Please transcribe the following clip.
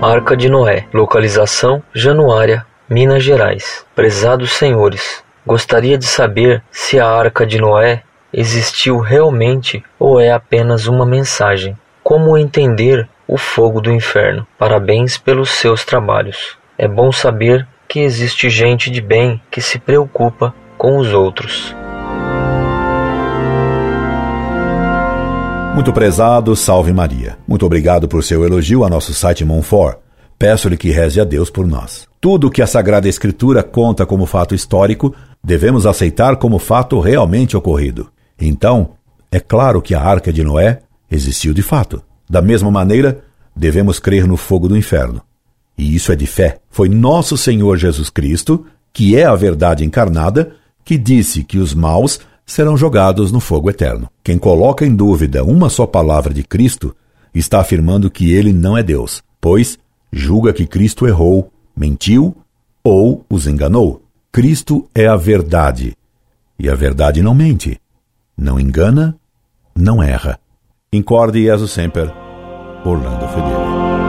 Arca de Noé, localização Januária, Minas Gerais. Prezados senhores, gostaria de saber se a Arca de Noé existiu realmente ou é apenas uma mensagem. Como entender o fogo do inferno? Parabéns pelos seus trabalhos. É bom saber que existe gente de bem que se preocupa com os outros. Muito prezado, salve Maria. Muito obrigado por seu elogio a nosso site Monfort. Peço-lhe que reze a Deus por nós. Tudo o que a Sagrada Escritura conta como fato histórico, devemos aceitar como fato realmente ocorrido. Então, é claro que a Arca de Noé existiu de fato. Da mesma maneira, devemos crer no fogo do inferno. E isso é de fé. Foi nosso Senhor Jesus Cristo, que é a verdade encarnada, que disse que os maus serão jogados no fogo eterno. Quem coloca em dúvida uma só palavra de Cristo está afirmando que ele não é Deus, pois julga que Cristo errou, mentiu ou os enganou. Cristo é a verdade. E a verdade não mente, não engana, não erra. Incorde Jesus Semper, Orlando Fedeli.